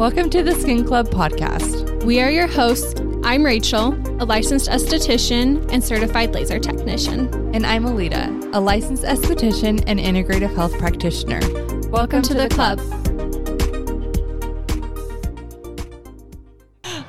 Welcome to the Skin Club podcast. We are your hosts. I'm Rachel, a licensed esthetician and certified laser technician. And I'm Alita, a licensed esthetician and integrative health practitioner. Welcome, Welcome to, to, the, the club. club.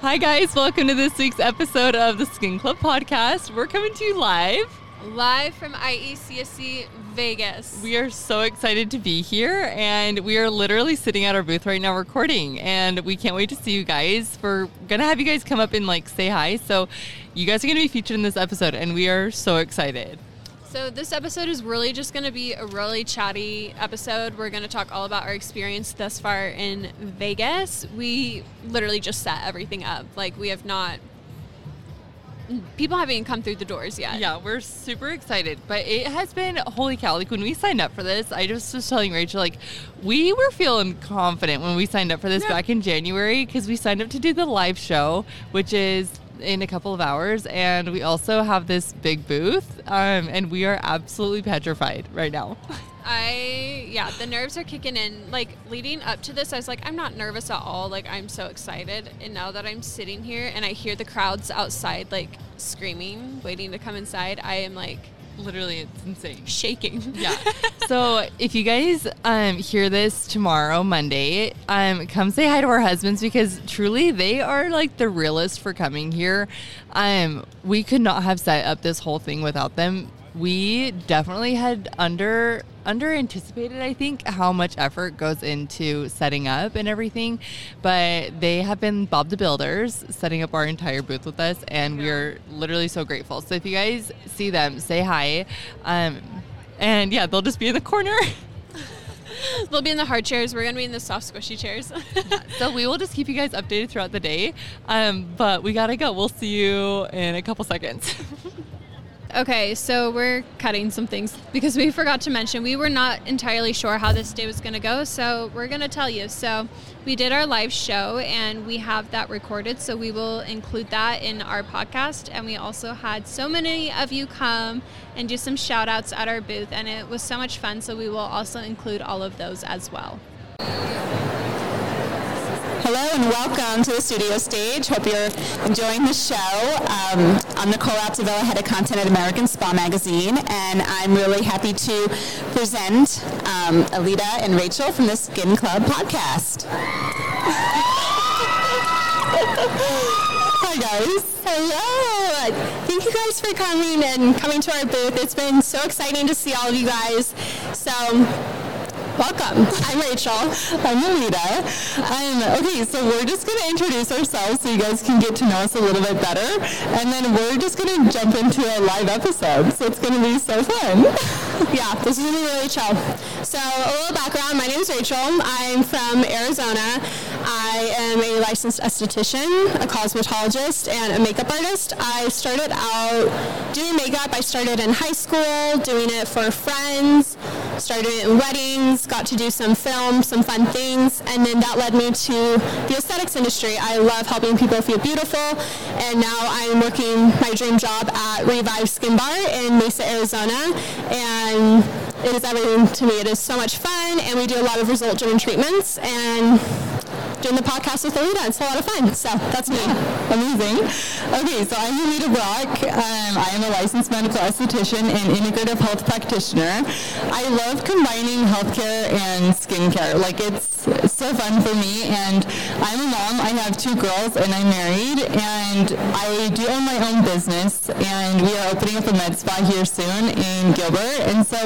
Hi, guys. Welcome to this week's episode of the Skin Club podcast. We're coming to you live. Live from IECSC Vegas. We are so excited to be here, and we are literally sitting at our booth right now recording, and we can't wait to see you guys. We're gonna have you guys come up and like say hi. So, you guys are gonna be featured in this episode, and we are so excited. So this episode is really just going to be a really chatty episode. We're going to talk all about our experience thus far in Vegas. We literally just set everything up. Like we have not people haven't even come through the doors yet. Yeah, we're super excited. But it has been holy cow. Like when we signed up for this, I just was telling Rachel, like, we were feeling confident when we signed up for this yeah. back in January because we signed up to do the live show, which is in a couple of hours and we also have this big booth um, and we are absolutely petrified right now I yeah, the nerves are kicking in. Like leading up to this, I was like, I'm not nervous at all. Like I'm so excited. And now that I'm sitting here and I hear the crowds outside like screaming, waiting to come inside, I am like literally it's insane shaking yeah so if you guys um, hear this tomorrow monday um, come say hi to our husbands because truly they are like the realest for coming here um, we could not have set up this whole thing without them we definitely had under under anticipated i think how much effort goes into setting up and everything but they have been bob the builders setting up our entire booth with us and we are literally so grateful so if you guys see them say hi um, and yeah they'll just be in the corner They'll be in the hard chairs. We're going to be in the soft, squishy chairs. so we will just keep you guys updated throughout the day. Um, but we got to go. We'll see you in a couple seconds. Okay, so we're cutting some things because we forgot to mention we were not entirely sure how this day was going to go, so we're going to tell you. So, we did our live show and we have that recorded, so we will include that in our podcast. And we also had so many of you come and do some shout outs at our booth, and it was so much fun, so we will also include all of those as well. Hello and welcome to the studio stage. Hope you're enjoying the show. Um, I'm Nicole Altavilla, head of content at American Spa Magazine, and I'm really happy to present um, Alita and Rachel from the Skin Club podcast. Hi guys. Hello. Thank you guys for coming and coming to our booth. It's been so exciting to see all of you guys. So Welcome. I'm Rachel. I'm Alita. Um, okay, so we're just going to introduce ourselves so you guys can get to know us a little bit better, and then we're just going to jump into a live episode. So it's going to be so fun. yeah, this is going to be really chill. So a little background. My name is Rachel. I'm from Arizona. I am a licensed esthetician, a cosmetologist, and a makeup artist. I started out doing makeup. I started in high school, doing it for friends, started in weddings, got to do some film, some fun things, and then that led me to the aesthetics industry. I love helping people feel beautiful, and now I'm working my dream job at Revive Skin Bar in Mesa, Arizona, and it is everything to me. It is so much fun, and we do a lot of result-driven treatments, and doing the podcast with Alita. It's a lot of fun. So that's me. Amazing. Okay, so I'm Alita Brock. Um, I am a licensed medical esthetician and integrative health practitioner. I love combining healthcare and skincare. Like it's so fun for me. And I'm a mom. I have two girls and I'm married. And I do own my own business. And we are opening up a med spa here soon in Gilbert. And so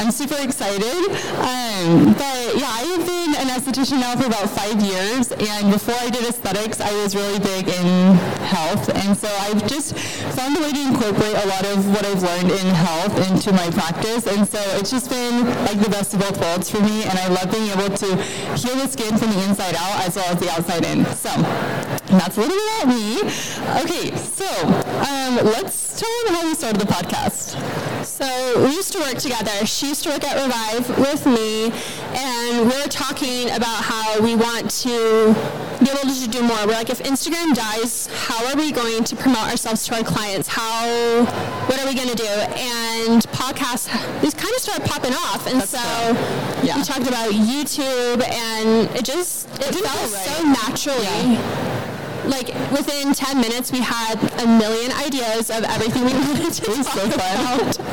I'm super excited. Um, but yeah, I have been an esthetician now for about five years years. And before I did aesthetics, I was really big in health. And so I've just found a way to incorporate a lot of what I've learned in health into my practice. And so it's just been like the best of both worlds for me. And I love being able to heal the skin from the inside out as well as the outside in. So that's a little bit about me. Okay, so um, let's tell them how we started the podcast. So we used to work together. She used to work at Revive with me, and we were talking about how we want to be able to do more. We're like, if Instagram dies, how are we going to promote ourselves to our clients? How, what are we going to do? And podcasts, these kind of started popping off, and so Yeah. we talked about YouTube, and it just it didn't felt right. so naturally like within 10 minutes we had a million ideas of everything we wanted to It was talk so fun. about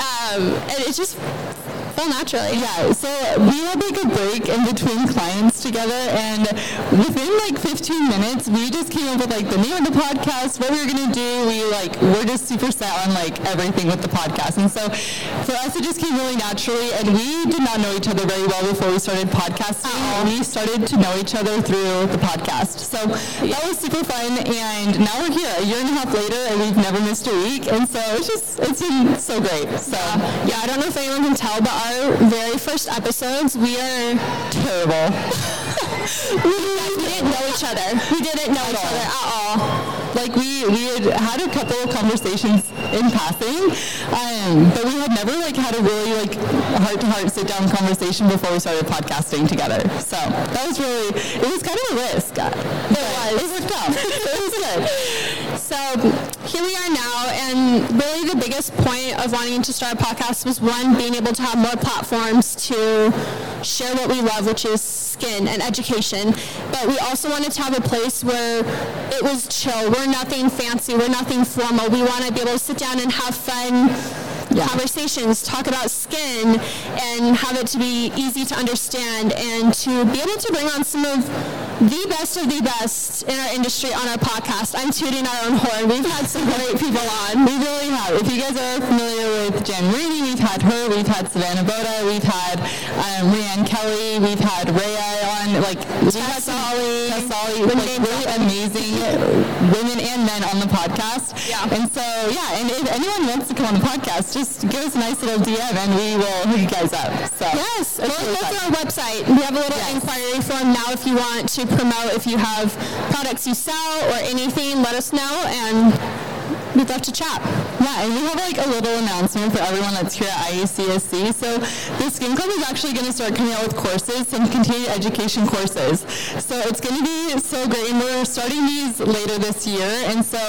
um, and it just felt naturally Yeah, so we had like a break in between clients together, and within like 15 minutes, we just came up with like the name of the podcast, what we were gonna do. We like we're just super set on like everything with the podcast, and so for us, it just came really naturally. And we did not know each other very well before we started podcasting. Oh. We started to know each other through the podcast, so that was super fun. And now we're here a year and a half later, and we've never missed a week, and so it's just it's been so great. So yeah i don't know if anyone can tell but our very first episodes we are terrible. we, we didn't know each other we didn't know each all. other at all Like we we had had a couple of conversations in passing, um, but we had never like had a really like heart to heart sit down conversation before we started podcasting together. So that was really it was kind of a risk. It was. It worked out. it was good. So here we are now, and really the biggest point of wanting to start a podcast was one, being able to have more platforms to share what we love, which is skin and education. But we also wanted to have a place where it was chill. We're nothing fancy. We're nothing formal. We want to be able to sit down and have fun conversations, talk about skin, and have it to be easy to understand, and to be able to bring on some of the best of the best in our industry on our podcast. I'm tooting our own horn. We've had some great people on. We really have. If you guys are familiar with Jen Rainey, we've had her, we've had Savannah Boda, we've had um, Rhiannon Kelly, we've had Rhea on, like, we've had some, Ollie. Tess Ollie, like, really amazing women and men on the podcast. Yeah. And so, yeah, and if anyone wants to come on the podcast, just give us a nice little DM and we will hook you guys up. So Yes, go, it's go really through fun. our website. We have a little Yes. inquiry form now if you want to promote, if you have products you sell or anything, let us know and we'd love to chat. Yeah, and we have like a little announcement for everyone that's here at IECSC. So the Skin Club is actually going to start coming out with courses, some continuing education courses. So it's going to be so great, and we're starting these later this year, and so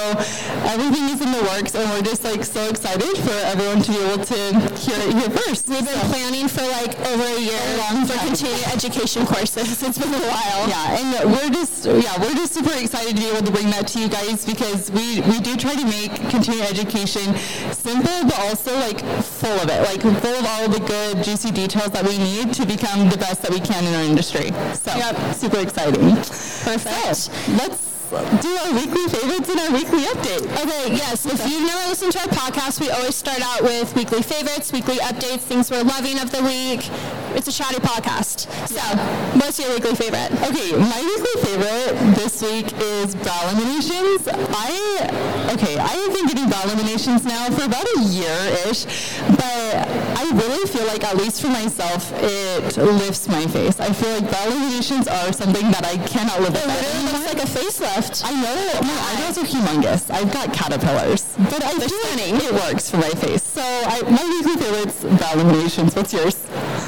everything is in the works, and we're just like so excited for everyone to be able to hear it here first. We've been planning for like over a year long for continuing education courses. It's been a while. Yeah, and we're just yeah, we're just super excited to be able to bring that to you guys because we we do try to make continuing education simple but also like full of it, like full of all the good juicy details that we need to become the best that we can in our industry. So Yep. super exciting. Perfect. So, let's do our weekly favorites and our weekly update. Okay, yes. If you've never listened to our podcast, we always start out with weekly favorites, weekly updates, things we're loving of the week. It's a chatty podcast. So, what's your weekly favorite? Okay, my weekly favorite this week is brow laminations. I okay, I have been getting brow laminations now for about a year-ish, but I really feel like, at least for myself, it lifts my face. I feel like brow laminations are something that I cannot live It without. literally looks like a facelift. I know my eyebrows are humongous. I've got caterpillars, but I feel like it works for my face. So I, my weekly favorite's brow laminations. What's yours?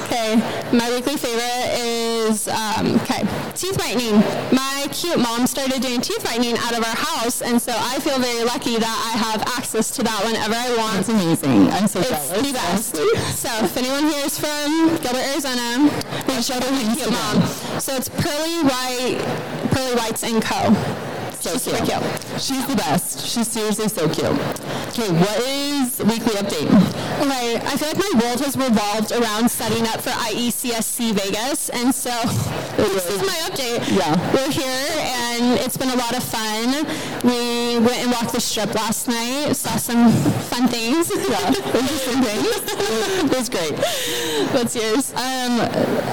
Okay, my weekly favorite is um, okay teeth whitening. My cute mom started doing teeth whitening out of our house, and so I feel very lucky that I have access to that whenever I want. It's amazing. I'm so It's jealous. the best. So if anyone here is from Gilbert, Arizona, sure to link cute mom. So it's Pearly White, Pearly Whites and Co. So She's cute. cute. She's the best. She's seriously so cute. Okay, what is weekly update? Okay, I feel like my world has revolved around setting up for IECSC Vegas, and so this is my update. Yeah. We're here, and it's been a lot of fun. We went and walked the strip last night, saw some fun things. Yeah, interesting things. it was great. What's yours? Um,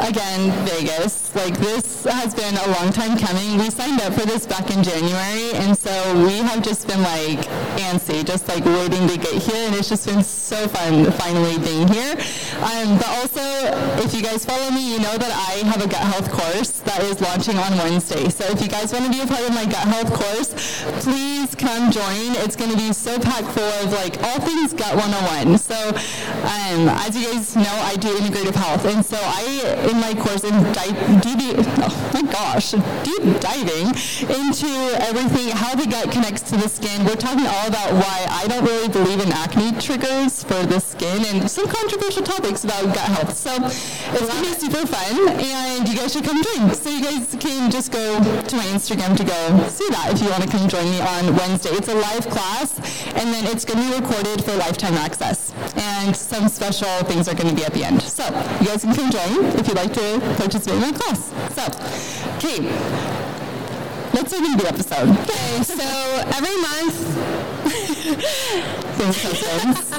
again, Vegas. Like this has been a long time coming. We signed up for this back in January, and so we have just been like antsy, just like waiting to get here, and it's just been so fun finally being here. Um, but also, if you guys follow me, you know that I have a gut health course that is launching on Wednesday. So if you guys want to be a part of my gut health course, please come join. It's going to be so packed full of like all things gut 101. So um, as you guys know, I do integrative health, and so I in my course di- deep, oh my gosh, deep diving into everything, how the gut connects to the skin. We're talking all about why I don't really believe in acne triggers for the skin and some controversial topics about gut health. So it's going to be super fun, and you guys should come join. So you guys can just go to my Instagram to go see that if you want to come join me on Wednesday. It's a live class, and then it's going to be recorded for lifetime access. And some special things are going to be at the end. So you guys can come join if you'd like to participate in my class. So, okay, let's open the episode. Okay, so every month, Thanks, husbands.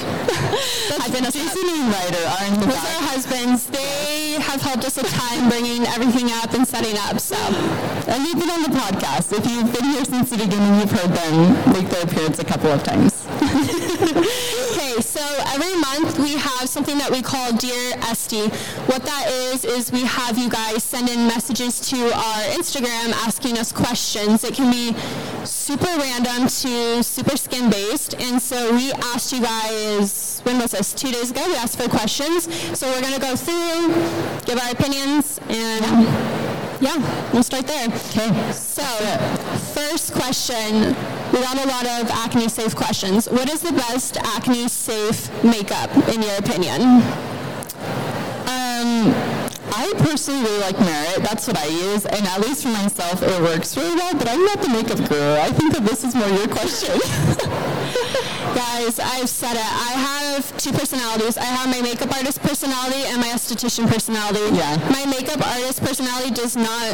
I've been a Jason and Ryder are in the Those back. are husbands. They have helped us a ton bringing everything up and setting up. So, And they've been on the podcast. If you've been here since the beginning, you've heard them make their appearance a couple of times. so every month we have something that we call Dear Esty. What that is, is we have you guys send in messages to our Instagram asking us questions. It can be super random to super skin based. And so we asked you guys, when was this? Two days ago, we asked for questions. So we're going to go through, give our opinions, and yeah, we'll start there. Okay. So, first question. We got a lot of acne safe questions. What is the best acne safe makeup in your opinion? Um, I personally really like Merit. That's what I use, and at least for myself, it works really well. But I'm not the makeup guru. I think that this is more your question. Guys, I've said it. I have two personalities. I have my makeup artist personality and my esthetician personality. Yeah. My makeup artist personality does not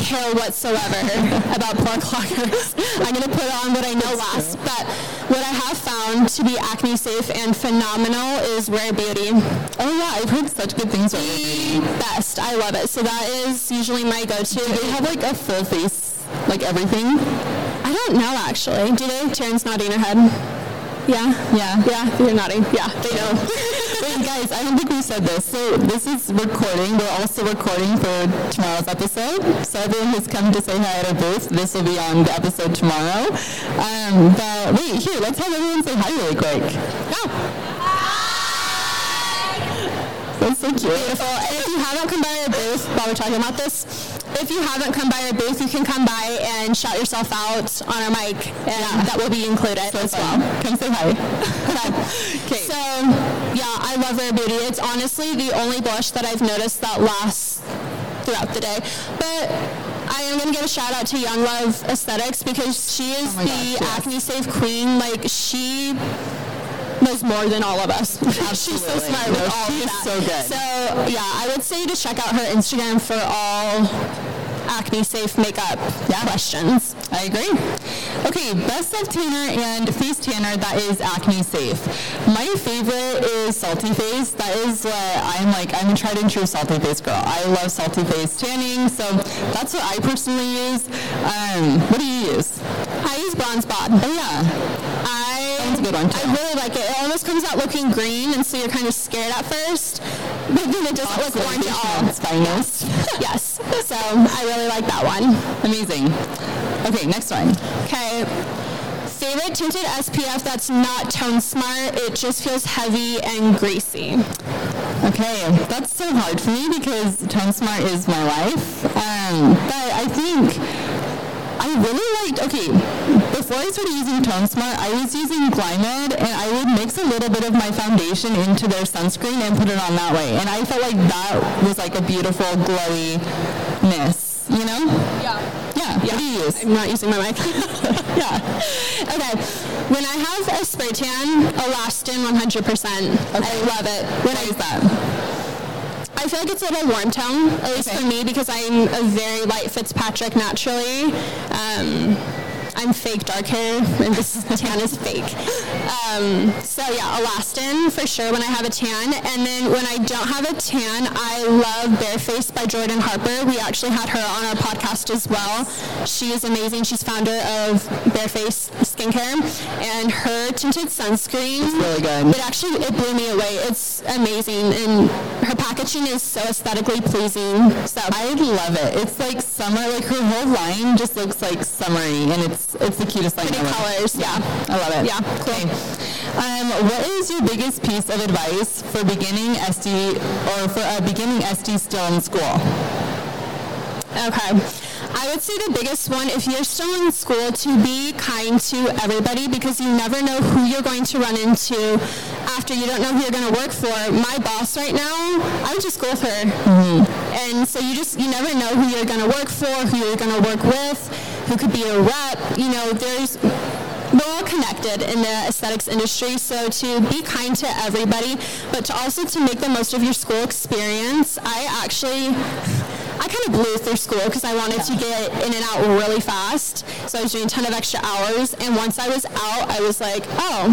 care whatsoever about pore cloggers. I'm going to put on what I know last. But what I have found to be acne safe and phenomenal is Rare Beauty. oh yeah, I've heard such good things about it. best. I love it. So that is usually my go-to. Do they have like a full face, like everything? I don't know actually. Do they? Taryn's nodding her head. Yeah. Yeah. Yeah. You're nodding. Yeah. They know. Wait, guys, I don't think we said this. So this is recording. We're also recording for tomorrow's episode. So everyone who's come to say hi at our booth, this will be on the episode tomorrow. Um, but wait, here, let's have everyone say hi really quick. Go. That's so cute. Beautiful. And if you haven't come by our booth while we're talking about this, if you haven't come by our booth, you can come by and shout yourself out on our mic, and that will be included as well. Come say hi. Okay. So, yeah, I love Rare Beauty. It's honestly the only blush that I've noticed that lasts throughout the day. But I am going to give a shout out to Young Love Aesthetics because she is Oh the gosh, yes. acne safe queen. Like, she knows more than all of us. she's so smart No, with all she's of that. so good. So, yeah, I would say to check out her Instagram for all acne safe makeup yeah. questions. I agree. Okay, best self tanner and face tanner that is acne safe. My favorite is salty face. That is what I'm like. I'm a tried and true salty face girl. I love salty face tanning, so that's what I personally use. Um, what do you use? I use Bronze Bod. Oh yeah, I that's a good one too. I really like it. Almost comes out looking green, and so you're kind of scared at first, but then it doesn't look orange at all. It's finest. yes, so I really like that one. Amazing. Okay, next one. Okay. Favorite tinted SPF that's not tone smart. It just feels heavy and greasy. Okay, that's so hard for me because Tone Smart is my life. Um, but I think I really liked, okay, before I started using Tone Smart, I was using Glymed and I would mix a little bit of my foundation into their sunscreen and put it on that way. And I felt like that was like a beautiful glowiness, you know? Yeah. Yeah, what do you use? I'm not using my mic. Yeah. okay. When I have a spray tan, Elastin 100%. Okay. I love it. When I is that? I feel like it's a little warm tone, at least for me, because I'm a very light Fitzpatrick naturally. Um, I'm fake dark hair, and this tan is fake. Um, so yeah, elastin for sure when I have a tan, and then when I don't have a tan, I love Bareface by Jordan Harper. We actually had her on our podcast as well. She is amazing. She's founder of Bareface Skincare, and her tinted sunscreen. It's really good. It actually it blew me away. It's amazing, and her packaging is so aesthetically pleasing. So I love it. It's like summer, like her whole line just looks like summery, and it's it's the cutest line pretty ever. colors. Yeah. I love it. Yeah, cool. Okay. Um, what is your biggest piece of advice for beginning SD or for a beginning SD still in school? Okay. I would say the biggest one, if you're still in school, to be kind to everybody because you never know who you're going to run into after you don't know who you're going to work for. My boss right now, I went to school with her. And so you just, you never know who you're going to work for, who you're going to work with, who could be a rep. You know, there's, we're all connected in the aesthetics industry, so to be kind to everybody, but to also to make the most of your school experience. I actually, I kind of blew through school because I wanted to get in and out really fast. So I was doing a ton of extra hours, and once I was out, I was like, oh,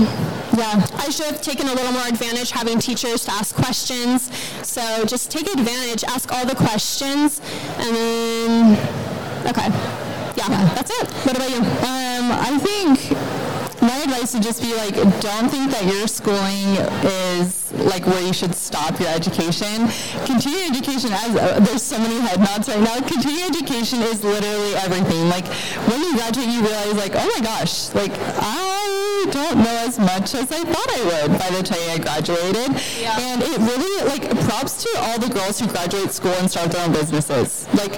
yeah, I should have taken a little more advantage having teachers to ask questions. So just take advantage, ask all the questions, and then, okay. Yeah, that's it. What about you? Um, I think my advice would just be like, don't think that your schooling is like where you should stop your education. Continuing education, as uh, there's so many head nods right now. Continuing education is literally everything. Like when you graduate, you realize like, oh my gosh, like I don't know as much as I thought I would by the time I graduated. Yeah. And it really like props to all the girls who graduate school and start their own businesses. Like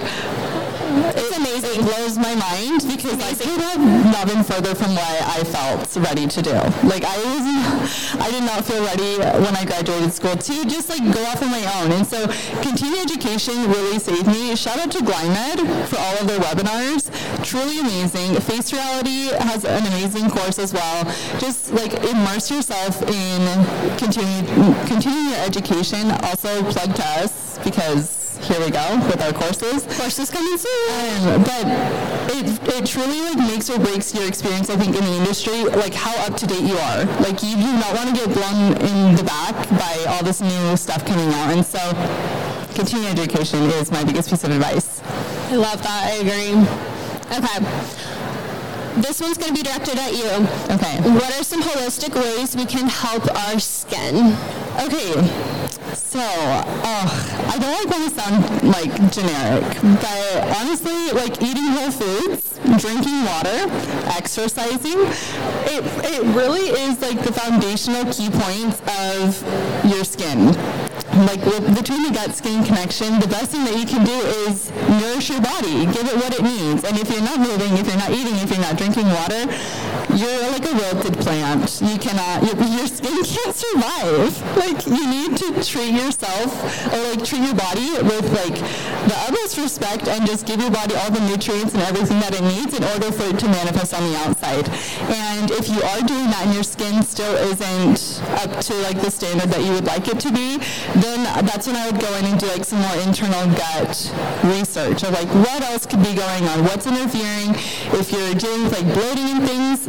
it's amazing. It blows my mind because I could have not been further from what I felt ready to do. Like I was, I did not feel ready when I graduated school to just like go off on my own. And so continuing education really saved me. Shout out to Glymed for all of their webinars. Truly amazing. Face Reality has an amazing course as well. Just like immerse yourself in continuing continuing your education. Also plug to us because here we go with our courses. Courses coming soon. Um, but it, it truly like makes or breaks your experience, I think, in the industry, like how up to date you are. Like you do not want to get blown in the back by all this new stuff coming out. And so continuing education is my biggest piece of advice. I love that. I agree. Okay. This one's going to be directed at you. Okay. What are some holistic ways we can help our skin? Okay, so, I don't when we sound like generic, but honestly, like eating whole foods, drinking water, exercising, it, it really is like the foundational key points of your skin. Like between the gut skin connection, the best thing that you can do is nourish your body, give it what it needs. And if you're not moving, if you're not eating, if you're not drinking water, you're like a wilted plant. You cannot, your, your skin can't survive. Like you need to treat yourself or like treat your body with like the utmost respect and just give your body all the nutrients and everything that it needs in order for it to manifest on the outside. And if you are doing that and your skin still isn't up to like the standard that you would like it to be, then that's when I would go in and do like some more internal gut research like what else could be going on, what's interfering. If you're dealing with like bloating and things,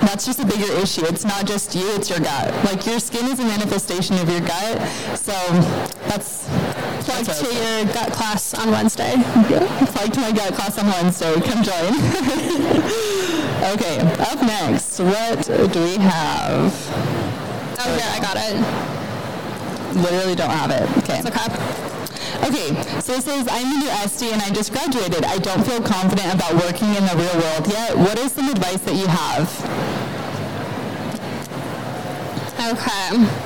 that's just a bigger issue. It's not just you, it's your gut. Like your skin is a manifestation of your gut. So that's Plug that's to your gut class on Wednesday. plug to my gut class on Wednesday. Come join. okay, up next, what do we have? Oh, yeah, I got it. Literally don't have it. Okay. It's okay. Okay, so it says, I'm a new SD and I just graduated. I don't feel confident about working in the real world yet. What is some advice that you have? Okay.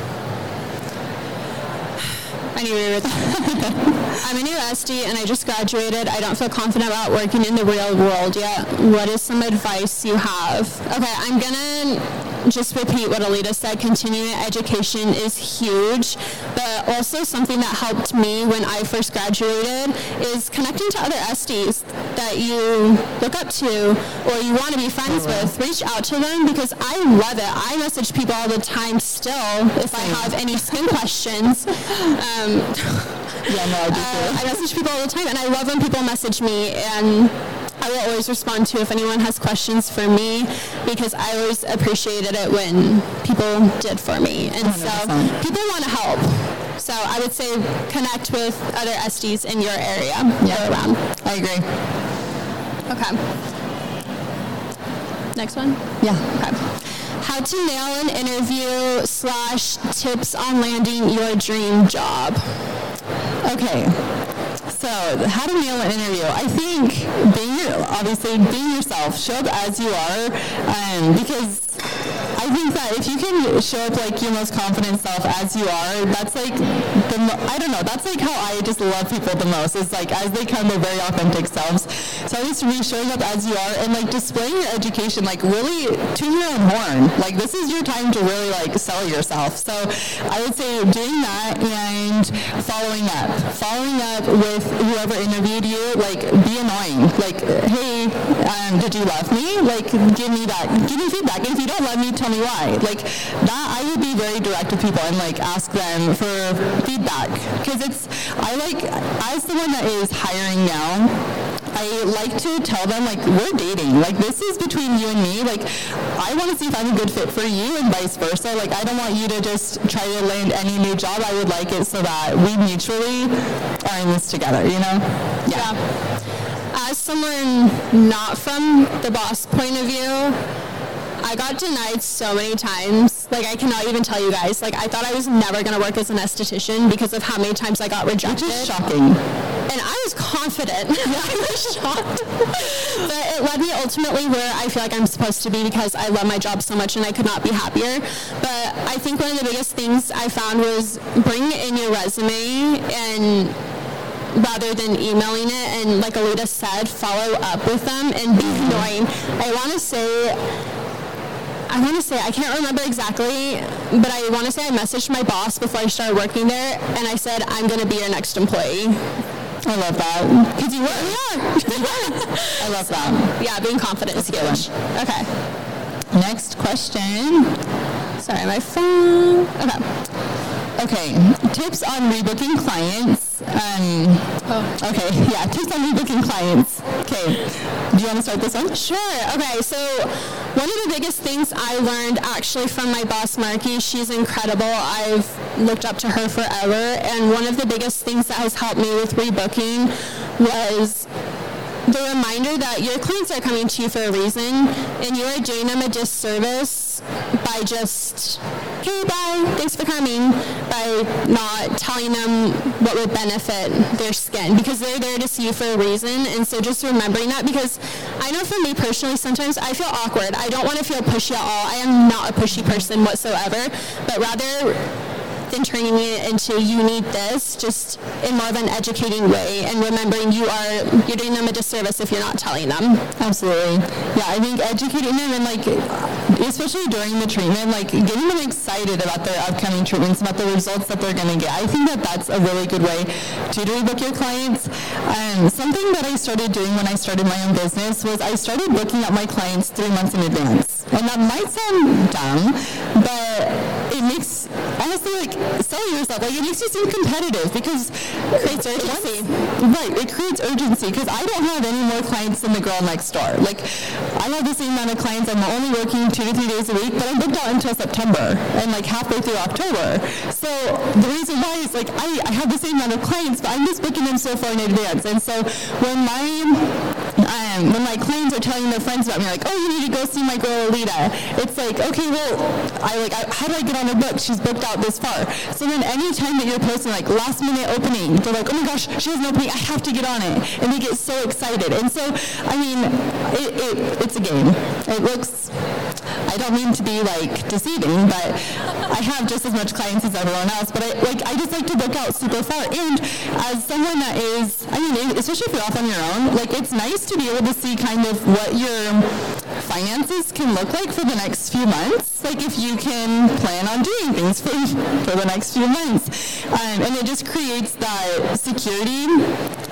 I to reread that. I'm a new SD and I just graduated. I don't feel confident about working in the real world yet. What is some advice you have? Okay, I'm gonna just repeat what Alita said. Continuing education is huge, but also something that helped me when I first graduated is connecting to other SDs that you look up to or you want to be friends with. Reach out to them because I love it. I message people all the time still if I have any skin questions. Um, Yeah, no, I do uh. I message people all the time, and I love when people message me. And I will always respond to if anyone has questions for me because I always appreciated it when people did for me. And so 100%. people want to help. So I would say connect with other SDs in your area Yeah. or around. I agree. Okay. Next one. Yeah. Okay. How to nail an interview slash tips on landing your dream job. Okay. So, how to nail an interview? I think being obviously being yourself, show up as you are, um, because I think that if you can show up like your most confident self as you are, that's like the mo- I don't know. That's like how I just love people the most. Is like as they come their very authentic selves. So I just be showing up as you are and like displaying your education, like really to your own horn. Like this is your time to really like sell yourself. So I would say doing that and following up, following up with whoever interviewed you. Like be annoying. Like hey, um, did you love me? Like give me that, give me feedback. And if you don't love me, tell me why. Like that, I would be very direct with people and like ask them for feedback because it's I like as someone that is hiring now. I like to tell them like we're dating. Like this is between you and me. Like I want to see if I'm a good fit for you and vice versa. Like I don't want you to just try to land any new job. I would like it so that we mutually are in this together, you know? Yeah. As someone not from the boss point of view, I got denied so many times. Like I cannot even tell you guys. Like I thought I was never gonna work as an esthetician because of how many times I got Which rejected. is shocking. And I was confident. I was shocked. but it led me ultimately where I feel like I'm supposed to be because I love my job so much and I could not be happier. But I think one of the biggest things I found was bring in your resume and rather than emailing it and like Alita said, follow up with them and be mm-hmm. annoying. I want to say I want to say, I can't remember exactly, but I want to say I messaged my boss before I started working there, and I said, I'm going to be your next employee. I love that. Because you were, yeah. I love that. yeah, being confident is huge. Okay. Next question. Sorry, my phone. Okay. Okay, tips on rebooking clients. Um, Okay, yeah, tips on rebooking clients. Okay, do you want to start this one? Sure. Okay. So one of the biggest things I learned actually from my boss, Marky, she's incredible. I've looked up to her forever. And one of the biggest things that has helped me with rebooking was the reminder that your clients are coming to you for a reason and you are doing them a disservice by just, hey, bye, thanks for coming, by not telling them what would benefit their skin because they're there to see you for a reason. And so just remembering that because I know for me personally, sometimes I feel awkward. I don't want to feel pushy at all. I am not a pushy person whatsoever, but rather than turning it into you need this just in more of an educating way and remembering you are you're doing them a disservice if you're not telling them Absolutely. Yeah, I think educating them and like, especially during the treatment, like getting them excited about their upcoming treatments, about the results that they're going to get. I think that that's a really good way to rebook your clients. Um, something that I started doing when I started my own business was I started booking up my clients three months in advance. And that might sound dumb, but honestly, like, sell yourself. Like, it makes you seem competitive because it creates urgency. Right, it creates urgency because I don't have any more clients than the girl next door. Like, I have the same amount of clients. I'm only working two to three days a week, but I'm booked out until September and like halfway through October. So the reason why is like I, I have the same amount of clients, but I'm just booking them so far in advance. And so when my um, when my clients are telling their friends about me, like, oh, you need to go see my girl Alita. It's like, okay, well, I like, I, how do I get on her book? She's booked out this far. So then any time that you're posting like last minute opening, they're like, oh my gosh, she has an opening. I have to get on it, and they get so excited. And so, I mean, it, it, it's a game. It looks. I don't mean to be like deceiving, but I have just as much clients as everyone else. But I like I just like to book out super far. And as someone that is, I mean, especially if you're off on your own, like it's nice to be able to see kind of what your finances can look like for the next few months. Like if you can plan on doing things for, for the next few months. Um, and it just creates that security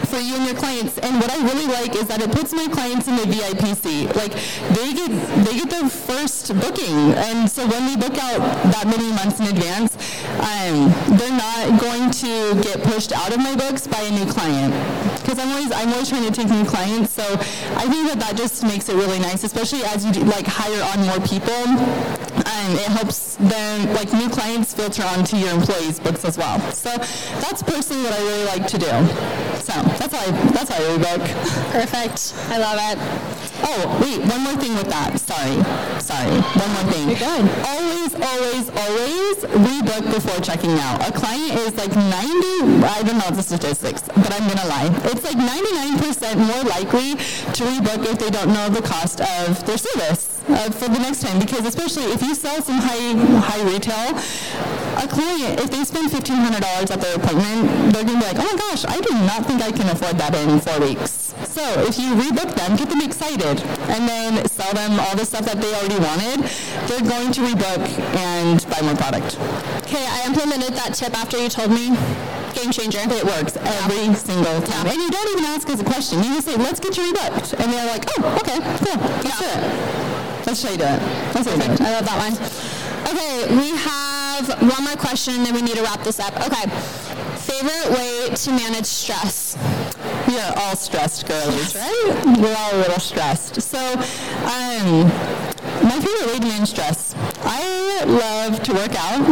for you and your clients. And what I really like is that it puts my clients in the VIP seat. Like they get they get their first booking. And so when we book out that many months in advance, um, they're not going to get pushed out of my books by a new client because I'm always I'm always trying to take new clients. So I think that that just makes it really nice, especially as you do, like hire on more people. Um, it helps them like new clients filter onto your employees' books as well. So that's personally what I really like to do. So that's how I that's how I rebook. Perfect. I love it. Oh, wait, one more thing with that. Sorry. Sorry. One more thing. You're good. Always, always, always rebook before checking out. A client is like 90, I don't know the statistics, but I'm going to lie. It's like 99% more likely to rebook if they don't know the cost of their service uh, for the next time. Because especially if you sell some high, high retail, a client, if they spend $1,500 at their appointment, they're going to be like, oh my gosh, I do not think I can afford that in four weeks. So if you rebook them, get them excited, and then sell them all the stuff that they already wanted, they're going to rebook and buy more product. Okay, I implemented that tip after you told me. Game changer. It works every single time. And you don't even ask us a question. You just say, let's get you rebooked. And they're like, oh, okay, cool. Let's do it. Let's show you do it. Let's do it. I love that one. Okay, we have one more question and then we need to wrap this up. Okay. Favorite way to manage stress? We are all stressed girlies, right? We're all a little stressed. So, um, my favorite way to manage stress. I love to work out,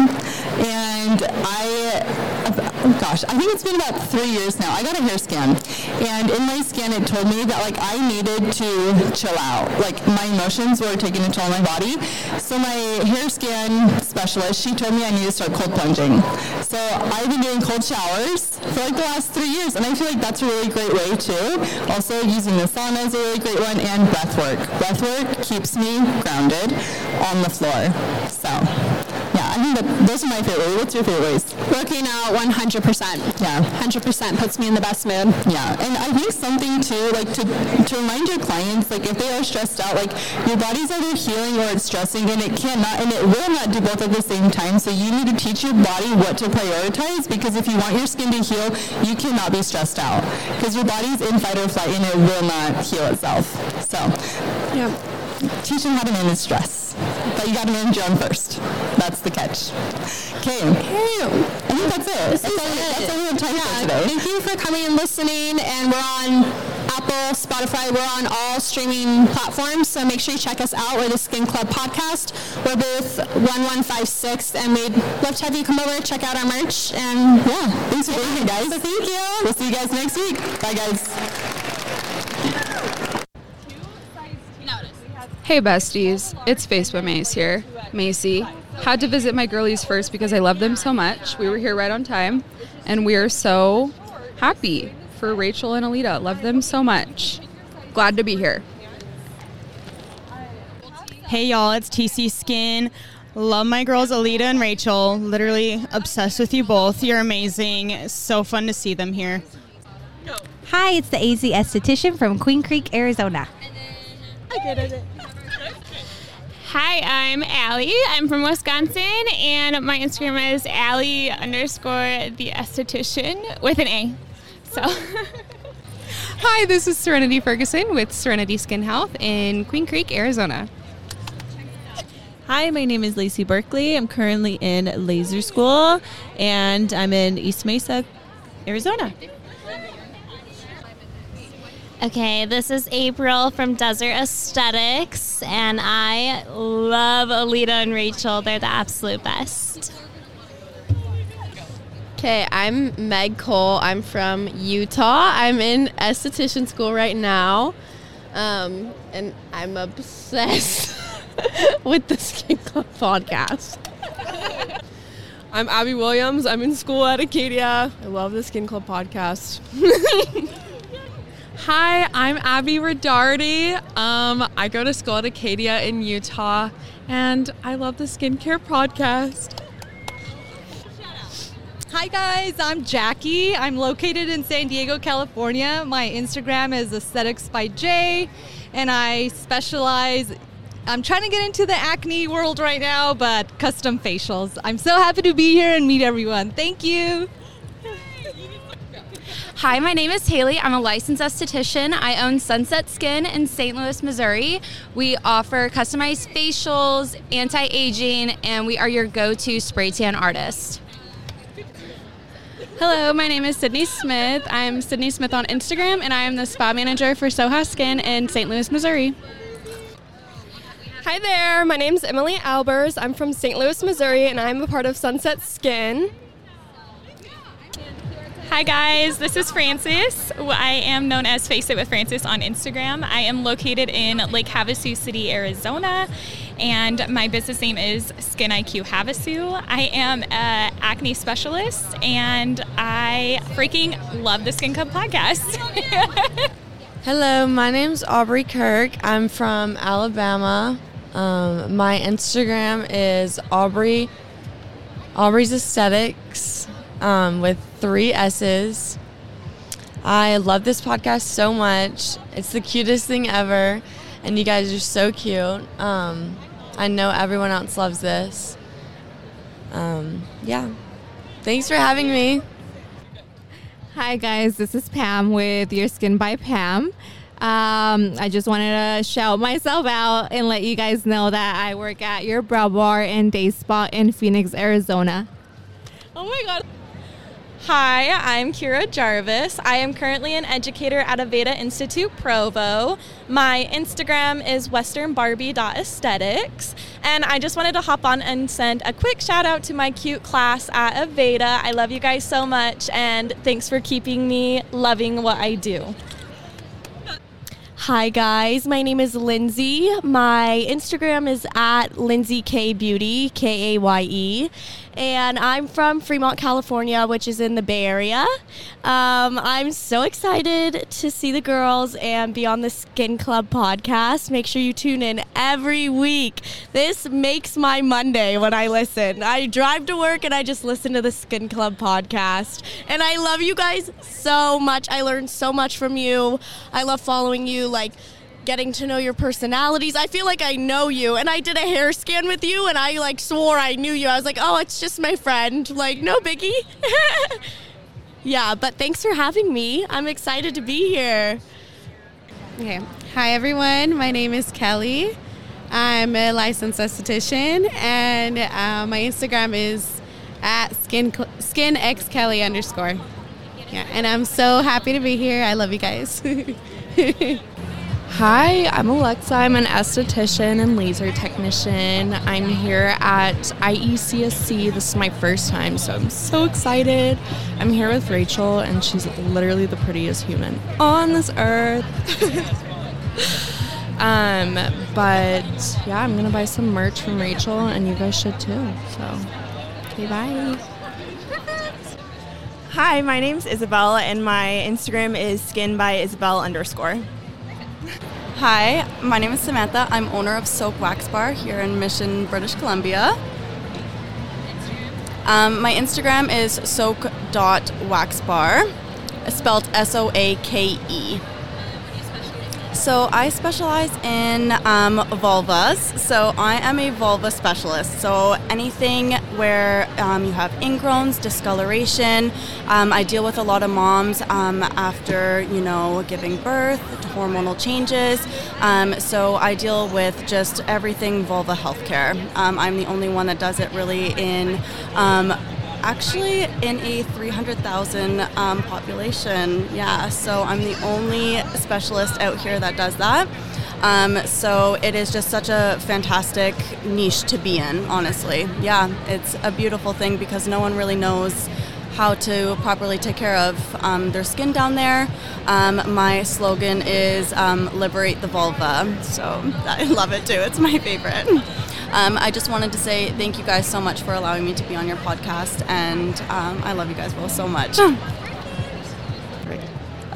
and I, oh gosh, I think it's been about three years now. I got a hair scan, and in my scan it told me that like I needed to chill out. Like my emotions were taking a toll on my body. So my hair scan specialist, she told me I need to start cold plunging. So I've been doing cold showers for like the last three years, and I feel like that's a really great way too. Also, using the sauna is a really great one, and breath work. Breath work keeps me grounded on the floor. So, I think that those are my favorite. What's your favorite ways? Working out 100%. Yeah. 100% puts me in the best mood. Yeah, and I think something too, like to, to remind your clients, like if they are stressed out, like your body's either healing or it's stressing, and it cannot, and it will not do both at the same time. So you need to teach your body what to prioritize, because if you want your skin to heal, you cannot be stressed out, because your body's in fight or flight, and it will not heal itself. So, Yeah. Teach them how to manage stress, but you got to manage your own first. That's the catch. Okay, I think that's it. That's, all, that's all we have time for today. Thank you for coming and listening. And we're on Apple, Spotify. We're on all streaming platforms. So make sure you check us out. We're the Skin Club Podcast. We're booth 1156. And we'd love to have you come over, check out our merch. And Yeah, thanks for being here, guys. so thank you. We'll see you guys next week. Bye, guys. Hey besties, it's Facebook Mace here. Macy. Had to visit my girlies first because I love them so much. We were here right on time, and we are so happy for Rachel and Alita. Love them so much. Glad to be here. Hey y'all, it's TC Skin. Love my girls Alita and Rachel. Literally obsessed with you both. You're amazing. So fun to see them here. Hi, it's the AZ esthetician from Queen Creek, Arizona. Hi, I'm Allie. I'm from Wisconsin, and my Instagram is Allie underscore the esthetician with an A. So, Hi, this is Serenity Ferguson with Serenity Skin Health in Queen Creek, Arizona. Hi, my name is Lacey Berkeley. I'm currently in laser school and I'm in East Mesa, Arizona. Okay, this is April from Desert Aesthetics, and I love Alita and Rachel. They're the absolute best. Okay, I'm Meg Cole. I'm from Utah. I'm in esthetician school right now, um, and I'm obsessed with the Skin Club podcast. I'm Abby Williams. I'm in school at Acaydia. I love the Skin Club podcast. Hi, I'm Abby Rodardi. Um, I go to school at Acaydia in Utah, and I love the skincare podcast. Hi guys, I'm Jackie. I'm located in San Diego, California. My Instagram is Aesthetics by Jay, and I specialize. I'm trying to get into the acne world right now, but custom facials. I'm so happy to be here and meet everyone. Thank you. Hi, my name is Haley. I'm a licensed esthetician. I own Sunset Skin in St. Louis, Missouri. We offer customized facials, anti aging, and we are your go to spray tan artist. Hello, my name is Sydney Smith. I'm Sydney Smith on Instagram, and I am the spa manager for Soha Skin in St. Louis, Missouri. Hi there, my name is Emily Albers. I'm from St. Louis, Missouri, and I'm a part of Sunset Skin. Hi guys, this is Francis. I am known as Face It with Francis on Instagram. I am located in Lake Havasu City, Arizona, and my business name is Skin IQ Havasu. I am an acne specialist, and I freaking love the Skin Club podcast. Hello, my name's Aubrey Kirk. I'm from Alabama. Um, my Instagram is Aubrey Aubrey's Aesthetics um, with three S's. I love this podcast so much. It's the cutest thing ever, and you guys are so cute. Um, I know everyone else loves this. Um, yeah. Thanks for having me. Hi, guys. This is Pam with Your Skin by Pam. Um, I just wanted to shout myself out and let you guys know that I work at your brow bar and day spa in Phoenix, Arizona. Oh my God. Hi, I'm Kira Jarvis. I am currently an educator at Aveda Institute Provo. My Instagram is westernbarbie.aesthetics. And I just wanted to hop on and send a quick shout out to my cute class at Aveda. I love you guys so much, and thanks for keeping me loving what I do. Hi guys, my name is Lindsay. My Instagram is at Lindsay Kaye Beauty, K A Y E, and I'm from Fremont, California, which is in the Bay Area. Um, I'm so excited to see the girls and be on the Skin Club podcast. Make sure you tune in every week. This makes my Monday when I listen. I drive to work and I just listen to the Skin Club podcast, and I love you guys so much. I learned so much from you. I love following you like getting to know your personalities. I feel like I know you and I did a hair scan with you and I like swore I knew you. I was like, "Oh, it's just my friend." Like, no biggie. yeah, but thanks for having me. I'm excited to be here. Okay. Hi, everyone. My name is Kelly. I'm a licensed esthetician, and uh, my Instagram is at skin skin x Kelly underscore. Yeah, and I'm so happy to be here. I love you guys. Hi, I'm Alexa. I'm an esthetician and laser technician. I'm here at IECSC. This is my first time, so I'm so excited. I'm here with Rachel, and she's literally the prettiest human on this earth. um, but yeah, I'm gonna buy some merch from Rachel, and you guys should too. So, okay, bye. Hi, my name's Isabel, and my Instagram is skin by Isabel underscore. Hi, my name is Samantha. I'm owner of Soak Wax Bar here in Mission, British Columbia. Um, my Instagram is soak.waxbar, spelled S O A K E. So I specialize in um, vulvas. So I am a vulva specialist. So anything where um, you have ingrowns, discoloration. Um, I deal with a lot of moms um, after you know giving birth, hormonal changes. Um, so I deal with just everything vulva healthcare. Um, I'm the only one that does it really in actually in a 300,000 um, population. Yeah, so I'm the only specialist out here that does that. Um, so it is just such a fantastic niche to be in, honestly. Yeah, it's a beautiful thing because no one really knows how to properly take care of um, their skin down there. Um, my slogan is um, liberate the vulva. So I love it too. It's my favorite. Um, I just wanted to say thank you guys so much for allowing me to be on your podcast, and um, I love you guys both so much.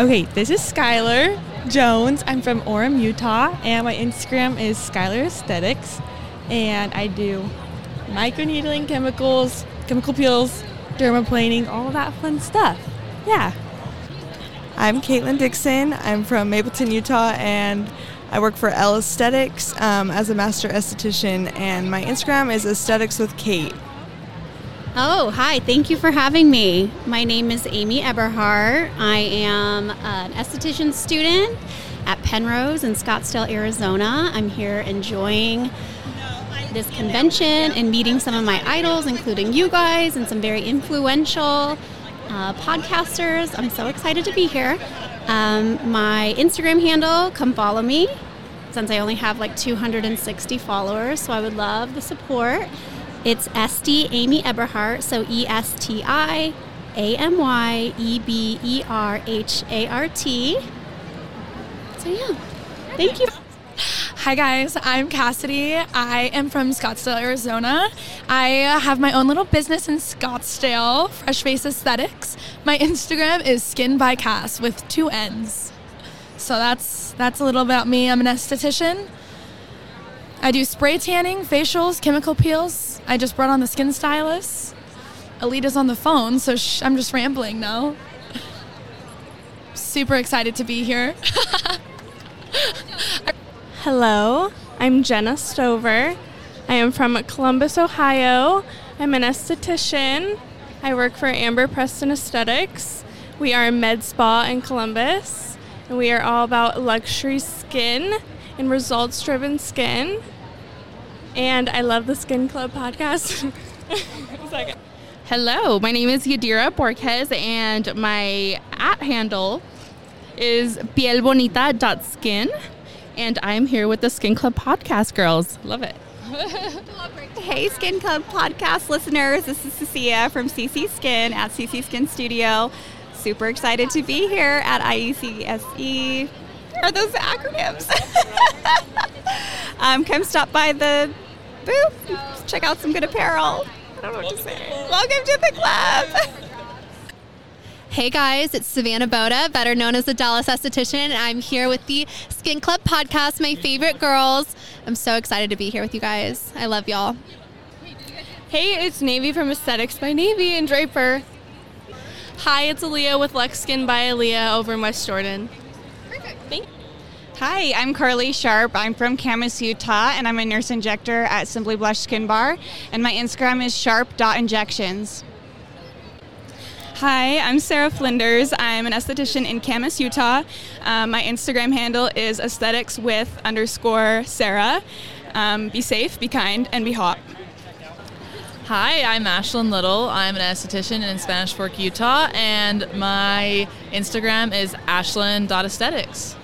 Okay, this is Skylar Jones. I'm from Orem, Utah, and my Instagram is Skylar Aesthetics, and I do microneedling, chemicals, chemical peels, dermaplaning, all that fun stuff. Yeah. I'm Caitlin Dixon. I'm from Mapleton, Utah, and I work for L Aesthetics um, as a master esthetician, and my Instagram is Aesthetics with Kate. Oh, hi. Thank you for having me. My name is Amy Eberhart. I am an esthetician student at Penrose in Scottsdale, Arizona. I'm here enjoying this convention and meeting some of my idols, including you guys and some very influential uh, podcasters. I'm so excited to be here. Um, my Instagram handle, come follow me, since I only have like 260 followers, so I would love the support. It's SD Amy Eberhart, so E S T I A M Y E B E R H A R T. So, yeah, thank you. Hi guys, I'm Cassidy. I am from Scottsdale, Arizona. I have my own little business in Scottsdale, Fresh Face Aesthetics. My Instagram is Skin by Cass with two N's. So that's that's a little about me. I'm an esthetician. I do spray tanning, facials, chemical peels. I just brought on the skin stylist. Alita's on the phone, so sh- I'm just rambling now. Super excited to be here. Hello, I'm Jenna Stover. I am from Columbus, Ohio. I'm an esthetician. I work for Amber Preston Aesthetics. We are a med spa in Columbus, and we are all about luxury skin and results driven skin. And I love the Skin Club podcast. Hello, my name is Yadira Borges, and my at handle is pielbonita.skin. And I'm here with the Skin Club podcast girls. Love it. Hey, Skin Club podcast listeners. This is Cecilia from CC Skin at CC Skin Studio. Super excited to be here at IECSE. Are those the acronyms? um, come stop by the booth, check out some good apparel. I don't know what to say. Welcome to the club. Hey guys, it's Savannah Boda, better known as the Dallas Esthetician, and I'm here with the Skin Club podcast, my favorite girls. I'm so excited to be here with you guys. I love y'all. Hey, it's Navy from Aesthetics by Navy and Draper. Hi, it's Aaliyah with Lex Skin by Aaliyah over in West Jordan. Perfect. Hi, I'm Carly Sharp. I'm from Kamas, Utah, and I'm a nurse injector at Simply Blush Skin Bar. And my Instagram is sharp.injections. Hi, I'm Sarah Flinders. I'm an esthetician in Kamas, Utah. Um, my Instagram handle is aesthetics with underscore Sarah. Um, be safe, be kind, and be hot. Hi, I'm Ashlyn Little. I'm an esthetician in Spanish Fork, Utah, and my Instagram is ashlyn.aesthetics.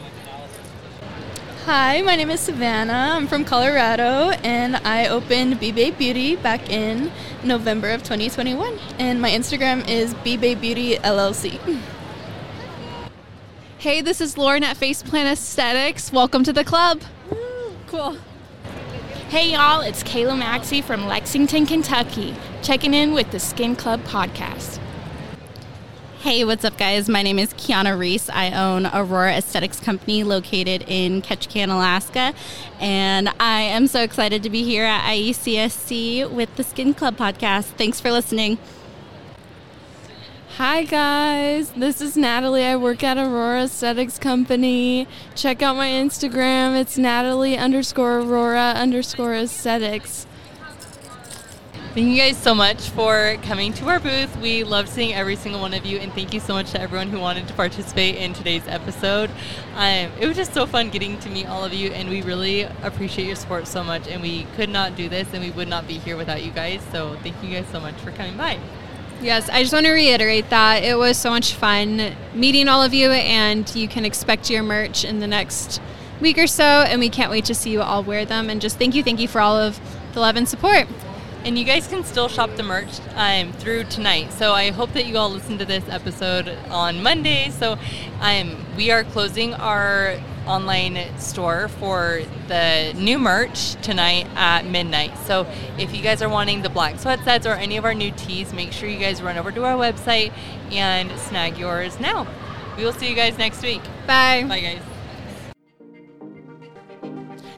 Hi, my name is Savannah. I'm from Colorado, and I opened B-Bay Beauty back in November of 2021. And my Instagram is B-Bay Beauty LLC. Hey, this is Lauren at Faceplant Aesthetics. Welcome to the club. Cool. Hey y'all, it's Kayla Maxey from Lexington, Kentucky, checking in with the Skin Club podcast. Hey, what's up, guys? My name is Kiana Reese. I own Aurora Aesthetics Company located in Ketchikan, Alaska. And I am so excited to be here at IECSC with the Skin Club podcast. Thanks for listening. Hi guys, this is Natalie. I work at Aurora Aesthetics Company. Check out my Instagram. It's Natalie underscore Aurora underscore aesthetics. Thank you guys so much for coming to our booth. We love seeing every single one of you, and thank you so much to everyone who wanted to participate in today's episode. Um, it was just so fun getting to meet all of you, and we really appreciate your support so much. And we could not do this, and we would not be here without you guys. So thank you guys so much for coming by. Yes, I just want to reiterate that it was so much fun meeting all of you, and you can expect your merch in the next week or so, and we can't wait to see you all wear them. And just thank you, thank you for all of the love and support. And you guys can still shop the merch um, through tonight. So I hope that you all listen to this episode on Monday. So um, we are closing our online store for the new merch tonight at midnight. So if you guys are wanting the black sweat sets or any of our new tees, make sure you guys run over to our website and snag yours now. We will see you guys next week. Bye. Bye, guys.